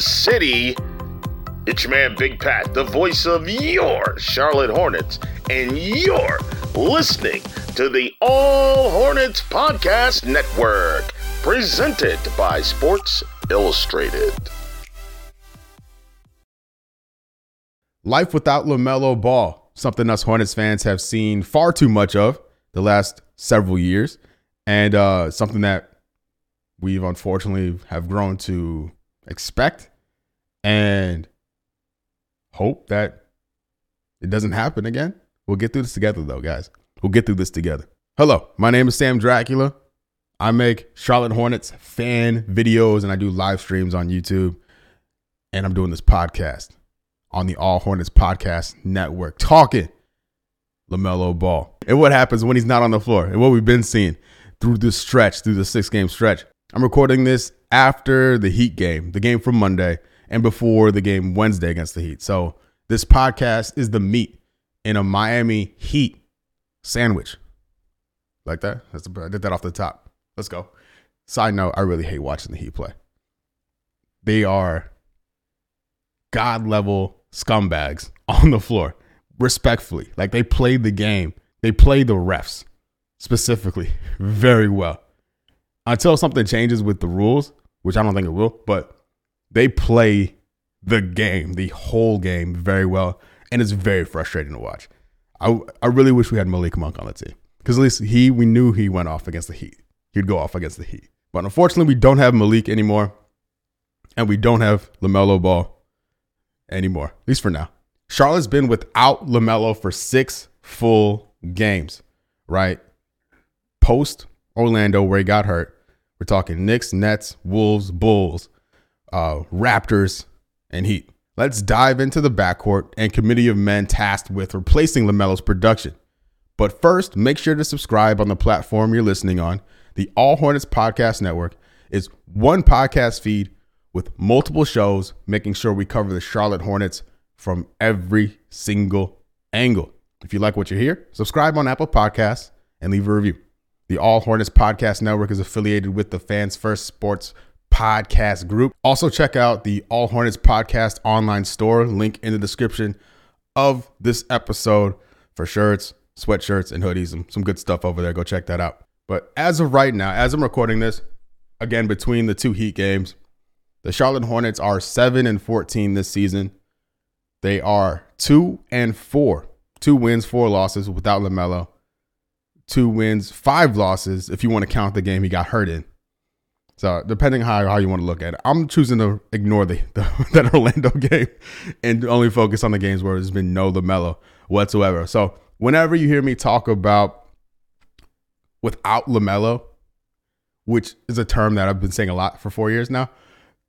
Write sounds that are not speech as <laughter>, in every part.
city. It's your man Big Pat, the voice of your Charlotte Hornets, and you're listening to the All Hornets Podcast Network, presented by Sports Illustrated. Life without LaMelo Ball, something us Hornets fans have seen far too much of the last several years, and uh, something that we've unfortunately have grown to expect and hope that it doesn't happen again. We'll get through this together, though, guys. We'll get through this together. Hello, my name is Sam Dracula. I make Charlotte Hornets fan videos and I do live streams on YouTube. And I'm doing this podcast on the All Hornets Podcast Network, talking LaMelo Ball and what happens when he's not on the floor and what we've been seeing through this stretch, through the six game stretch. I'm recording this after the Heat game, the game from Monday, and before the game Wednesday against the Heat. So this podcast is the meat in a Miami Heat sandwich. Like that? That's a, I did that off the top. Let's go. Side note, I really hate watching the Heat play. They are god level scumbags <laughs> on the floor, respectfully. Like they played the game, they played the refs specifically <laughs> very well. Until something changes with the rules, which I don't think it will, but they play the game, the whole game very well. And it's very frustrating to watch. I, I really wish we had Malik Monk on the team because at least he, we knew he went off against the Heat. He'd go off against the Heat. But unfortunately, we don't have Malik anymore. And we don't have LaMelo Ball anymore, at least for now. Charlotte's been without LaMelo for six full games, right? Post Orlando, where he got hurt. We're talking Knicks, Nets, Wolves, Bulls, uh, Raptors, and Heat. Let's dive into the backcourt and committee of men tasked with replacing LaMelo's production. But first, make sure to subscribe on the platform you're listening on. The All Hornets Podcast Network is one podcast feed with multiple shows, making sure we cover the Charlotte Hornets from every single angle. If you like what you hear, subscribe on Apple Podcasts and leave a review. The All Hornets Podcast Network is affiliated with the Fans First Sports Podcast Group. Also, check out the All Hornets Podcast online store, link in the description of this episode for shirts, sweatshirts, and hoodies. Some, some good stuff over there. Go check that out. But as of right now, as I'm recording this, again, between the two Heat games, the Charlotte Hornets are 7 and 14 this season. They are 2 and 4. Two wins, four losses without LaMelo two wins, five losses if you want to count the game he got hurt in. So depending how, how you want to look at it, I'm choosing to ignore the, the <laughs> that Orlando game and only focus on the games where there's been no LaMelo whatsoever. So whenever you hear me talk about without LaMelo, which is a term that I've been saying a lot for four years now,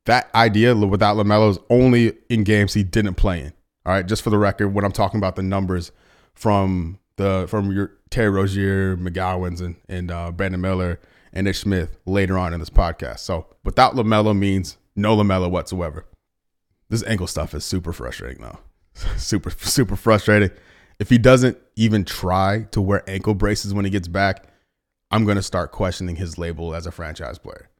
that idea without LaMelo is only in games he didn't play in. All right, just for the record, when I'm talking about the numbers from the from your Terry Rozier, McGowens, and and uh, Brandon Miller and Ish Smith later on in this podcast. So without Lamelo means no Lamelo whatsoever. This ankle stuff is super frustrating though. <laughs> super super frustrating. If he doesn't even try to wear ankle braces when he gets back, I'm gonna start questioning his label as a franchise player.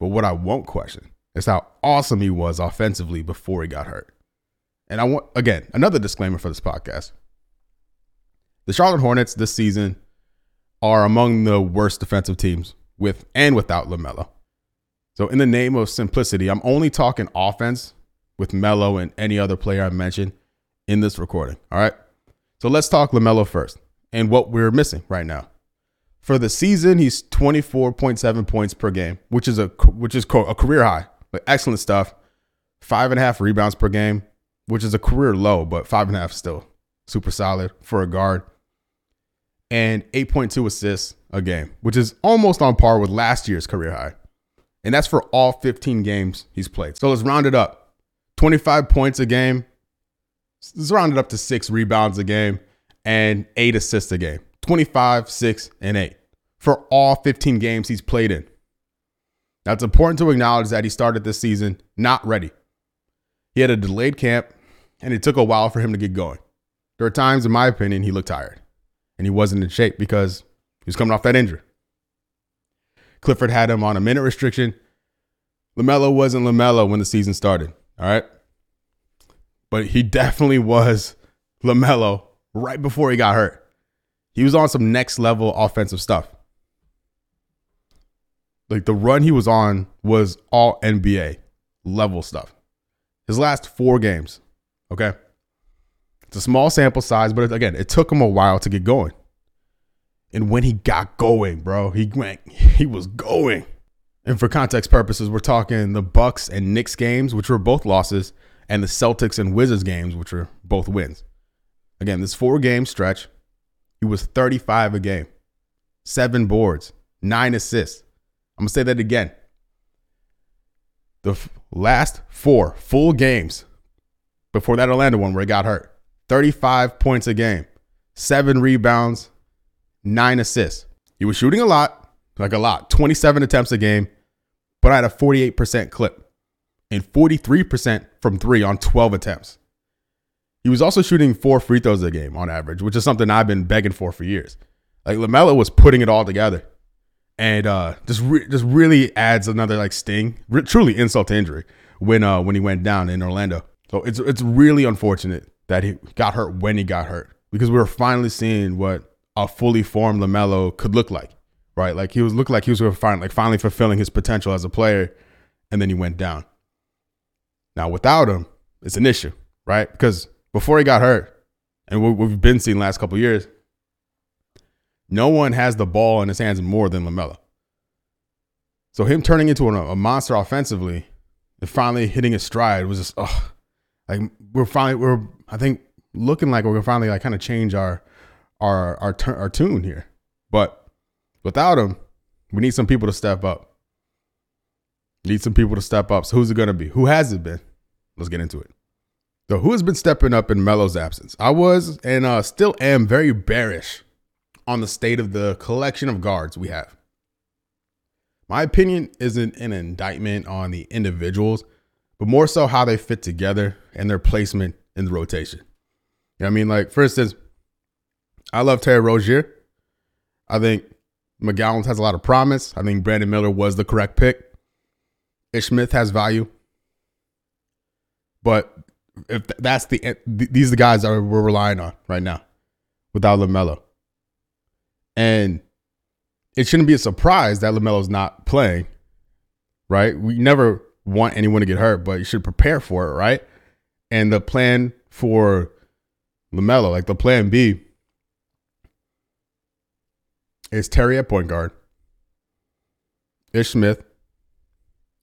But what I won't question is how awesome he was offensively before he got hurt. And I want again another disclaimer for this podcast. The Charlotte Hornets this season are among the worst defensive teams with and without LaMelo. So, in the name of simplicity, I'm only talking offense with Melo and any other player I mentioned in this recording. All right. So, let's talk LaMelo first and what we're missing right now. For the season, he's 24.7 points per game, which is a which is a career high. Like excellent stuff. Five and a half rebounds per game, which is a career low, but five and a half still super solid for a guard and 8.2 assists a game, which is almost on par with last year's career high. And that's for all 15 games he's played. So let's round it up 25 points a game. Let's round it up to six rebounds a game and eight assists a game 25, six, and eight for all 15 games he's played in. Now, it's important to acknowledge that he started this season not ready. He had a delayed camp, and it took a while for him to get going. There are times, in my opinion, he looked tired and he wasn't in shape because he was coming off that injury. Clifford had him on a minute restriction. LaMelo wasn't LaMelo when the season started. All right. But he <laughs> definitely was LaMelo right before he got hurt. He was on some next level offensive stuff. Like the run he was on was all NBA level stuff. His last four games, okay? It's a small sample size, but again, it took him a while to get going. And when he got going, bro, he went, <laughs> he was going. And for context purposes, we're talking the Bucks and Knicks games, which were both losses, and the Celtics and Wizards games, which were both wins. Again, this four game stretch, he was 35 a game, seven boards, nine assists. I'm going to say that again. The f- last four full games before that Orlando one where he got hurt 35 points a game, seven rebounds, nine assists. He was shooting a lot, like a lot, 27 attempts a game, but I had a 48% clip and 43% from three on 12 attempts. He was also shooting four free throws a game on average, which is something I've been begging for for years. Like LaMelo was putting it all together, and uh, just re- just really adds another like sting, re- truly insult to injury when uh when he went down in Orlando. So it's it's really unfortunate that he got hurt when he got hurt because we were finally seeing what a fully formed LaMelo could look like, right? Like he was looked like he was find like finally fulfilling his potential as a player, and then he went down. Now without him, it's an issue, right? Because before he got hurt, and what we've been seeing last couple years, no one has the ball in his hands more than LaMelo. So him turning into a, a monster offensively and finally hitting his stride was just, oh, like we're finally we're I think looking like we're gonna finally like kind of change our our our our tune here. But without him, we need some people to step up. Need some people to step up. So who's it gonna be? Who has it been? Let's get into it. So who has been stepping up in Melo's absence? I was and uh, still am very bearish on the state of the collection of guards we have. My opinion isn't an indictment on the individuals, but more so how they fit together and their placement in the rotation. You know what I mean? Like, for instance, I love Terry Rozier. I think McGowens has a lot of promise. I think Brandon Miller was the correct pick. Ish Smith has value. But if that's the these are the guys that we're relying on right now without LaMelo. And it shouldn't be a surprise that LaMelo's not playing, right? We never want anyone to get hurt, but you should prepare for it, right? And the plan for LaMelo, like the plan B, is Terry at point guard, Ish Smith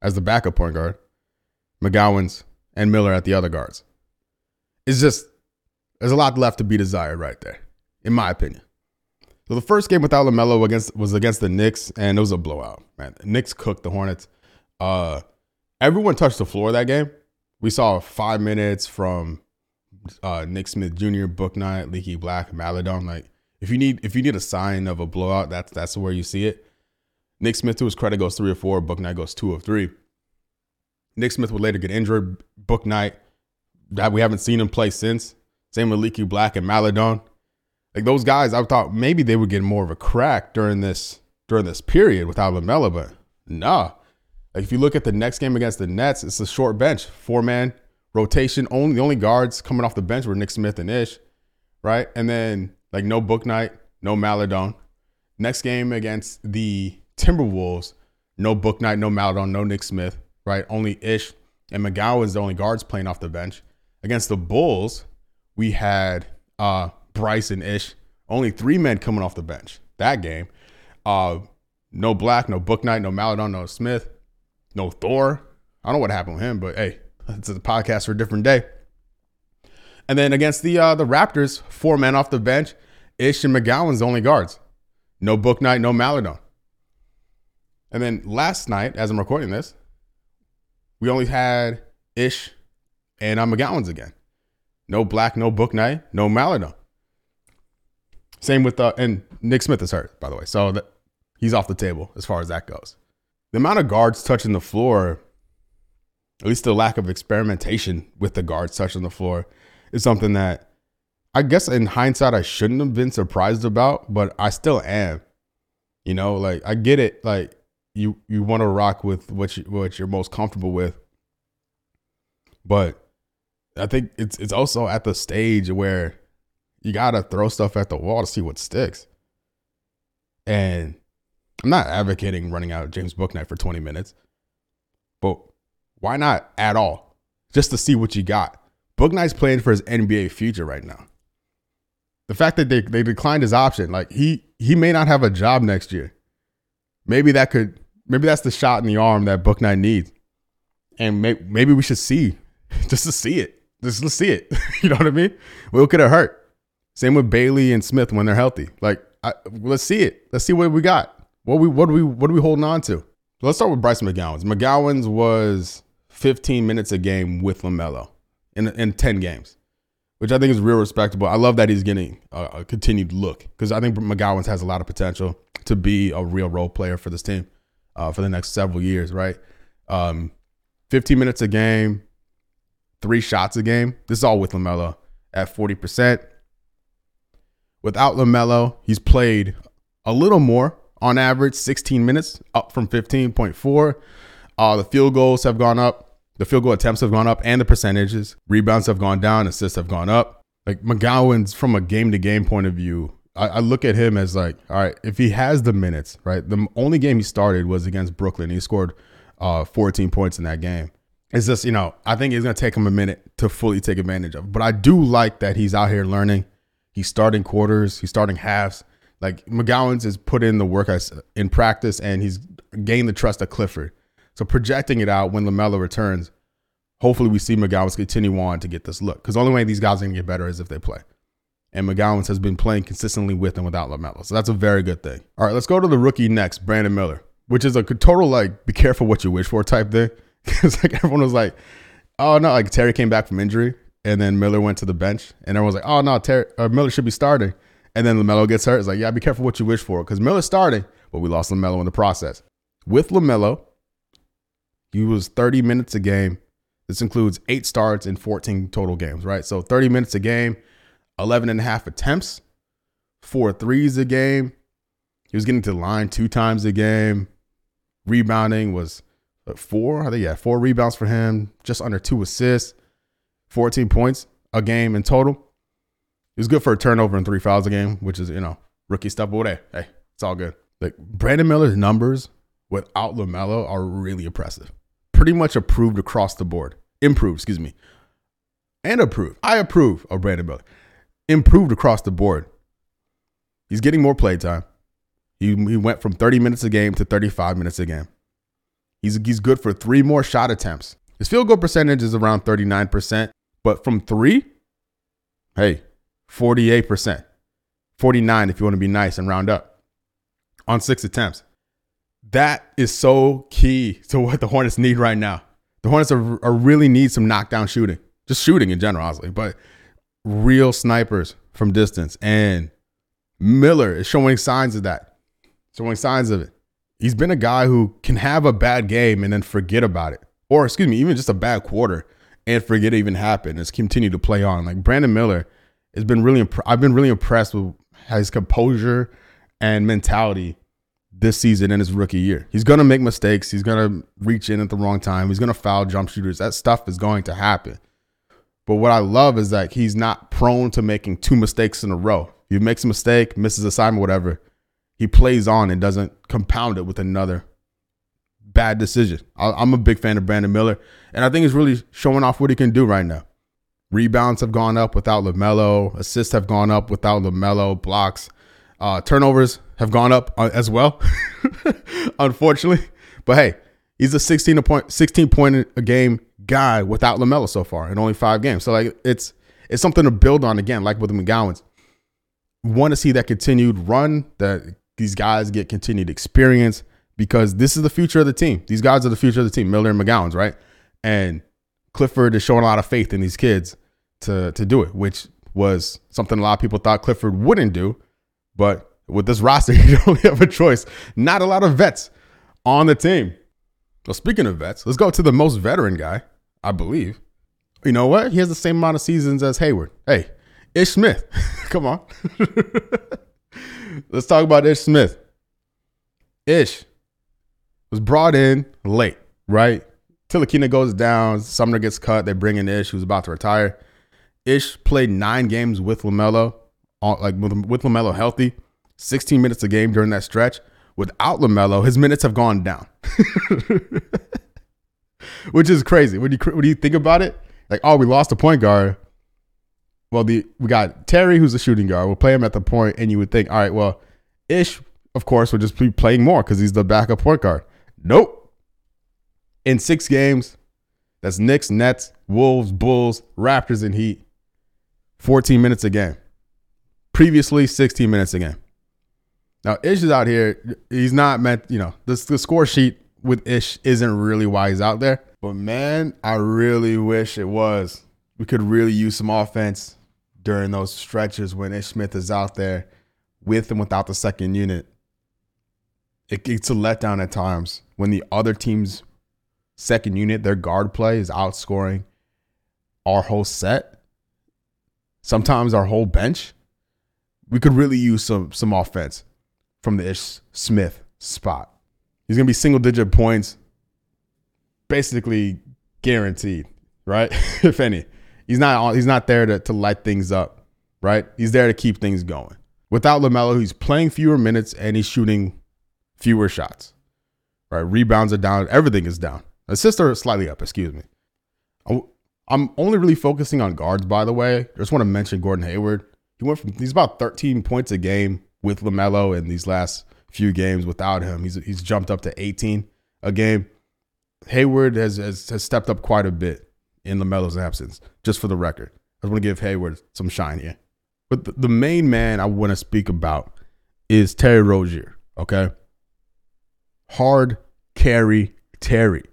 as the backup point guard, McGowens and Miller at the other guards. It's just, there's a lot left to be desired right there, in my opinion. So the first game without LaMelo against was against the Knicks, and it was a blowout. Man, the Knicks cooked the Hornets. Uh, everyone touched the floor that game. We saw five minutes from uh, Nick Smith Jr., Bouknight, Leaky Black, Maledon. Like if you need if you need a sign of a blowout, that's that's where you see it. Nick Smith to his credit goes three or four. Bouknight goes two of three. Nick Smith would later get injured. Bouknight that we haven't seen him play since. Same with Leaky Black and Maledon. Like those guys, I thought maybe they would get more of a crack during this during this period without Lamelo, but nah. If you look at the next game against the Nets, it's a short bench, four man rotation. Only the only guards coming off the bench were Nick Smith and Ish, right? And then like no Bouknight, no Maledon. Next game against the Timberwolves, no Bouknight, no Maledon, no Nick Smith, right? Only Ish and McGowens the only guards playing off the bench. Against the Bulls, we had uh Bryce and Ish, only three men coming off the bench that game. Uh no Black, no Bouknight, no Maledon, no Smith, no Thor. I don't know what happened with him, but hey, it's a podcast for a different day. And then against the uh, the Raptors, four men off the bench, Ish and McGowens only guards. No Bouknight, no Maledon. And then last night, as I'm recording this, we only had Ish and uh, McGowens again. No Black, no Bouknight, no Maledon. Same with uh, and Nick Smith is hurt, by the way, so that, he's off the table as far as that goes. The amount of guards touching the floor, at least the lack of experimentation with the guards touching the floor, is something that I guess in hindsight I shouldn't have been surprised about, but I still am. You know, like I get it. Like you you want to rock with what you what you're most comfortable with. But I think it's it's also at the stage where you gotta throw stuff at the wall to see what sticks. And I'm not advocating running out of James Bouknight for 20 minutes, but why not at all? Just to see what you got. Bouknight's playing for his NBA future right now. The fact that they, they declined his option, like he he may not have a job next year. Maybe that could maybe that's the shot in the arm that Bouknight needs. And may, maybe we should see <laughs> just to see it. Just let's see it. <laughs> you know what I mean? What could it hurt? Same with Bailey and Smith when they're healthy. Like, I, let's see it. Let's see what we got. What we what we what are we holding on to? Let's start with Bryce McGowens. McGowan's was 15 minutes a game with LaMelo in in 10 games, which I think is real respectable. I love that he's getting a, a continued look because I think McGowens has a lot of potential to be a real role player for this team uh, for the next several years. Right, um, 15 minutes a game, three shots a game. This is all with LaMelo at 40 percent. Without LaMelo, he's played a little more on average, 16 minutes, up from 15.4. Uh, the field goals have gone up. The field goal attempts have gone up, and the percentages. Rebounds have gone down. Assists have gone up. Like McGowens from a game to game point of view, I, I, look at him as like, all right, if he has the minutes, right? The only game he started was against Brooklyn. He scored uh, 14 points in that game. It's just, you know, I think it's going to take him a minute to fully take advantage of. But I do like that he's out here learning. He's starting quarters, he's starting halves. Like McGowens has put in the work in practice and he's gained the trust of Clifford. So projecting it out when LaMelo returns, hopefully we see McGowens continue on to get this look. Because the only way these guys are going to get better is if they play. And McGowens has been playing consistently with and without LaMelo. So that's a very good thing. All right, let's go to the rookie next, Brandon Miller, which is a total like be careful what you wish for type thing. <laughs> Because like everyone was like, oh no, like Terry came back from injury and then Miller went to the bench, and everyone was like, "Oh no, Terry, uh, Miller should be starting." And then Lamelo gets hurt. It's like, yeah, be careful what you wish for, because Miller's starting, but we lost Lamelo in the process. With Lamelo, he was 30 minutes a game. This includes eight starts in 14 total games, right? So 30 minutes a game, 11 and a half attempts, four threes a game. He was getting to the line two times a game. Rebounding was four. I think yeah, four rebounds for him, just under two assists. 14 points a game in total. Was good for a turnover and three fouls a game, which is, you know, rookie stuff. But hey, hey, it's all good. Like Brandon Miller's numbers without LaMelo are really impressive. Pretty much approved across the board. Improved, excuse me. And approved. I approve of Brandon Miller. Improved across the board. He's getting more play time. He, he went from 30 minutes a game to 35 minutes a game. He's, he's good for three more shot attempts. His field goal percentage is around 39%. But from three, hey, 48%. 49 if you want to be nice and round up on six attempts. That is so key to what the Hornets need right now. The Hornets are, are really need some knockdown shooting, just shooting in general, honestly, but real snipers from distance. And Miller is showing signs of that, showing signs of it. He's been a guy who can have a bad game and then forget about it, or excuse me, even just a bad quarter and forget it even happened. It's continued to play on. Like Brandon Miller has been really, imp- I've been really impressed with his composure and mentality this season in his rookie year. He's gonna make mistakes. He's gonna reach in at the wrong time. He's gonna foul jump shooters. That stuff is going to happen. But what I love is that he's not prone to making two mistakes in a row. He makes a mistake, misses assignment, whatever. He plays on and doesn't compound it with another bad decision. I'm a big fan of Brandon Miller, and I think he's really showing off what he can do right now. Rebounds have gone up without LaMelo. Assists have gone up without LaMelo. Blocks, uh, turnovers have gone up uh, as well, <laughs> unfortunately. But hey, he's a 16 point 16 point a game guy without LaMelo so far in only five games. So like it's it's something to build on again, like with the McGowens. Want to see that continued run that these guys get continued experience because this is the future of the team. These guys are the future of the team, Miller and McGowens, right? And Clifford is showing a lot of faith in these kids to to do it, which was something a lot of people thought Clifford wouldn't do. But with this roster, <laughs> you only have a choice. Not a lot of vets on the team. Well, speaking of vets, let's go to the most veteran guy, I believe. You know what? He has the same amount of seasons as Hayward. Hey, Ish Smith. <laughs> Come on. <laughs> let's talk about Ish Smith. Ish was brought in late, right? Ntilikina goes down, Sumner gets cut, they bring in Ish, who's about to retire. Ish played nine games with LaMelo, uh, like with, with LaMelo healthy, 16 minutes a game during that stretch. Without LaMelo, his minutes have gone down, <laughs> which is crazy. When you when you think about it, like oh, we lost a point guard. Well, the we got Terry, who's a shooting guard. We'll play him at the point, and you would think, all right, well, Ish, of course, would just be playing more because he's the backup point guard. Nope. In six games, that's Knicks, Nets, Wolves, Bulls, Raptors, and Heat. 14 minutes a game. Previously, 16 minutes a game. Now, Ish is out here. He's not meant, you know, the, the score sheet with Ish isn't really why he's out there. But man, I really wish it was. We could really use some offense during those stretches when Ish Smith is out there with and without the second unit. It, it's a letdown at times when the other team's second unit, their guard play is outscoring our whole set sometimes our whole bench, we could really use some some offense from the Ish Smith spot. He's gonna be single digit points, basically guaranteed, right? <laughs> if any. He's not he's not there to, to light things up, right? He's there to keep things going. Without LaMelo, he's playing fewer minutes and he's shooting fewer shots. Right? Rebounds are down, everything is down. Assists are slightly up, excuse me. I'm only really focusing on guards, by the way. I just want to mention Gordon Hayward. He went from he's about 13 points a game with LaMelo in these last few games. Without him, he's he's jumped up to 18 a game. Hayward has, has, has stepped up quite a bit in LaMelo's absence, just for the record. I just want to give Hayward some shine here. But the, the main man I want to speak about is Terry Rozier, okay? Hard carry Terry.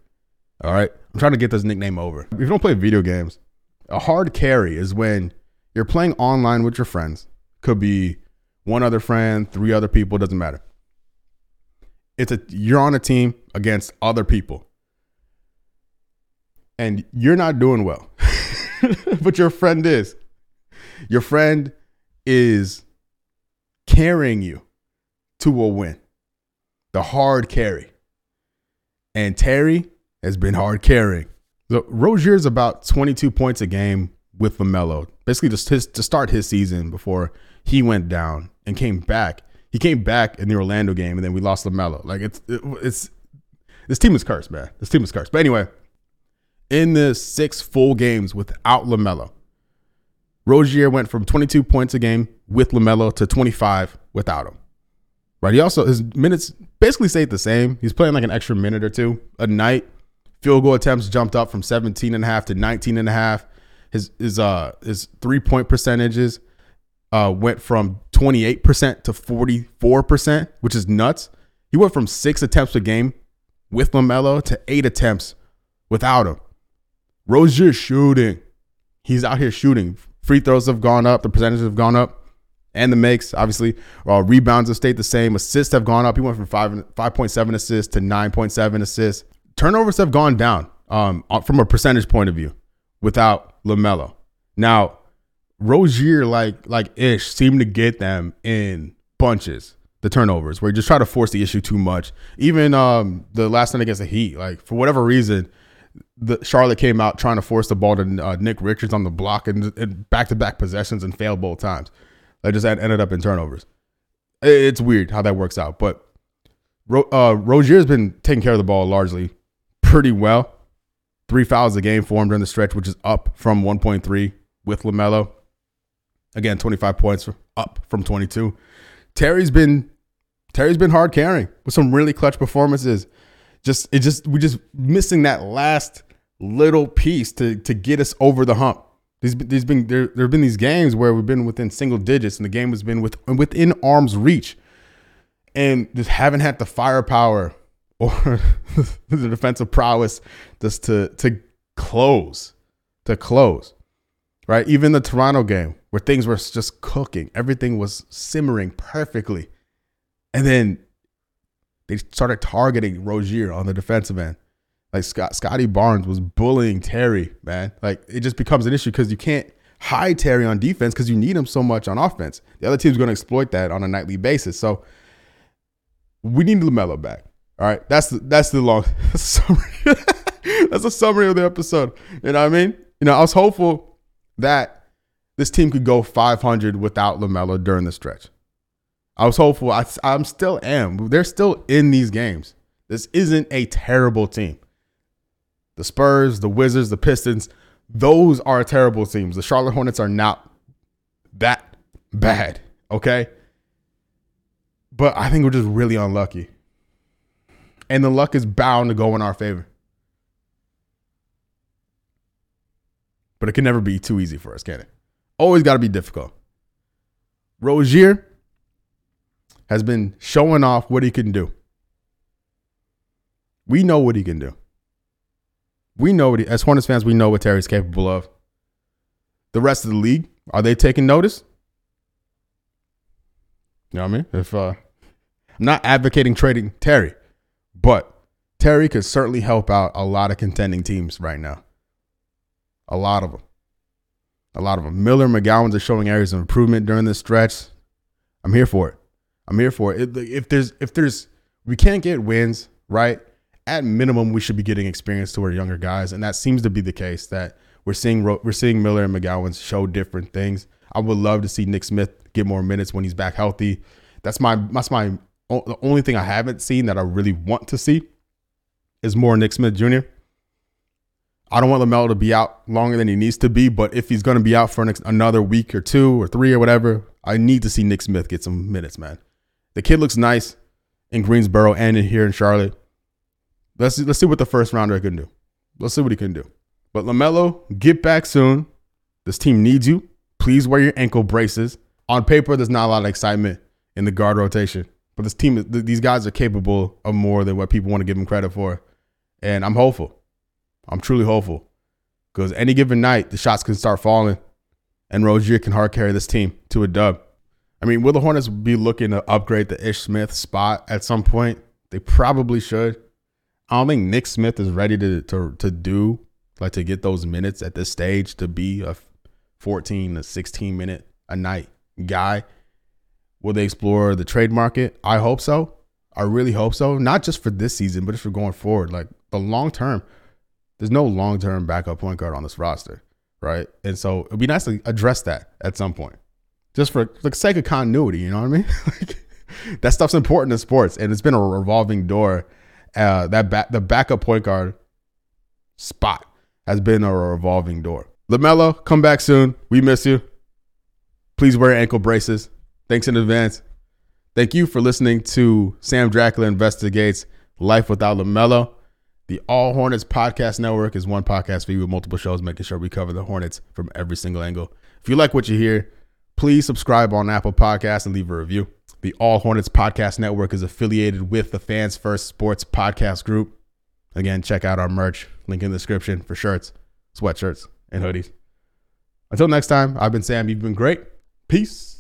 All right. I'm trying to get this nickname over. If you don't play video games, a hard carry is when you're playing online with your friends. Could be one other friend, three other people, doesn't matter. It's a you're on a team against other people. And you're not doing well. <laughs> but your friend is. Your friend is carrying you to a win. The hard carry. And Terry has been hard carrying. So Rozier's about 22 points a game with LaMelo. Basically, just his, to start his season before he went down and came back. He came back in the Orlando game, and then we lost LaMelo. Like it's it, it's this team is cursed, man. This team is cursed. But anyway, in the six full games without LaMelo, Rozier went from 22 points a game with LaMelo to 25 without him. Right. He also his minutes basically stayed the same. He's playing like an extra minute or two a night Field goal attempts jumped up from 17 and a half to 19 and a half. His his uh his three point percentages uh went from 28% to 44%, which is nuts. He went from six attempts a game with LaMelo to eight attempts without him. Rozier shooting. He's out here shooting. Free throws have gone up. The percentages have gone up. And the makes, obviously, uh, rebounds have stayed the same. Assists have gone up. He went from five 5.7 assists to 9.7 assists turnovers have gone down um, uh, from a percentage point of view without LaMelo. Now, Rozier, like like Ish, seemed to get them in bunches. The turnovers, where you just try to force the issue too much. Even um, the last night against the Heat, like for whatever reason, the Charlotte came out trying to force the ball to uh, Nick Richards on the block and back to back possessions and failed both times. They just ended up in turnovers. It's weird how that works out, but uh, Rozier's been taking care of the ball largely pretty well. Three fouls a game for him during the stretch, which is up from 1.3 with LaMelo. Again, 25 points up from 22. Terry's been Terry's been hard carrying with some really clutch performances. Just it just we just missing that last little piece to to get us over the hump. There's, there's been there there have been these games where we've been within single digits and the game has been with within arm's reach, and just haven't had the firepower or <laughs> the defensive prowess just to to close, to close, right? Even the Toronto game where things were just cooking, everything was simmering perfectly, and then they started targeting Rozier on the defensive end. Like Scott Scottie Barnes was bullying Terry, man. Like it just becomes an issue because you can't hide Terry on defense because you need him so much on offense. The other team's going to exploit that on a nightly basis. So we need LaMelo back. All right, that's the, that's the long <laughs> that's summary. that's a summary of the episode. You know what I mean? You know, I was hopeful that this team could go 500 without LaMelo during the stretch. I was hopeful. I, I'm still am. They're still in these games. This isn't a terrible team. The Spurs, the Wizards, the Pistons, those are terrible teams. The Charlotte Hornets are not that bad. Okay. But I think we're just really unlucky. And the luck is bound to go in our favor. But it can never be too easy for us, can it? Always got to be difficult. Rozier has been showing off what he can do. We know what he can do. We know what he, as Hornets fans, we know what Terry's capable of. The rest of the league, are they taking notice? You know what I mean? If uh, I'm not advocating trading Terry, but Terry could certainly help out a lot of contending teams right now. A lot of them. A lot of them. Miller, McGowens are showing areas of improvement during this stretch. I'm here for it. I'm here for it. If there's if there's we can't get wins, right? At minimum, we should be getting experience to our younger guys, and that seems to be the case. That we're seeing we're seeing Miller and McGowens show different things. I would love to see Nick Smith get more minutes when he's back healthy. That's my that's my the only thing I haven't seen that I really want to see is more Nick Smith Jr. I don't want LaMelo to be out longer than he needs to be, but if he's going to be out for another week or two or three or whatever, I need to see Nick Smith get some minutes, man. The kid looks nice in Greensboro and in here in Charlotte. Let's see, let's see what the first rounder can do. Let's see what he can do. But LaMelo, get back soon. This team needs you. Please wear your ankle braces. On paper, there's not a lot of excitement in the guard rotation, but this team, these guys are capable of more than what people want to give them credit for. And I'm hopeful. I'm truly hopeful because any given night, the shots can start falling and Rozier can hard carry this team to a dub. I mean, will the Hornets be looking to upgrade the Ish Smith spot at some point? They probably should. I don't think Nick Smith is ready to to to do like to get those minutes at this stage to be a 14 to 16 minute a night guy. Will they explore the trade market? I hope so. I really hope so. Not just for this season, but just for going forward. Like the long term, there's no long term backup point guard on this roster, right? And so it'd be nice to address that at some point just for the sake of continuity. You know what I mean? <laughs> like, that stuff's important in sports, and it's been a revolving door. Uh, that back the backup point guard spot has been a revolving door. Lamelo, come back soon. We miss you. Please wear ankle braces. Thanks in advance. Thank you for listening to Sam Dracula Investigates Life Without LaMelo. The All Hornets Podcast Network is one podcast for you with multiple shows, making sure we cover the Hornets from every single angle. If you like what you hear, Please subscribe on Apple Podcasts and leave a review. The All Hornets Podcast Network is affiliated with the Fans First Sports Podcast Group. Again, check out our merch. Link in the description for shirts, sweatshirts, and hoodies. Until next time, I've been Sam. You've been great. Peace.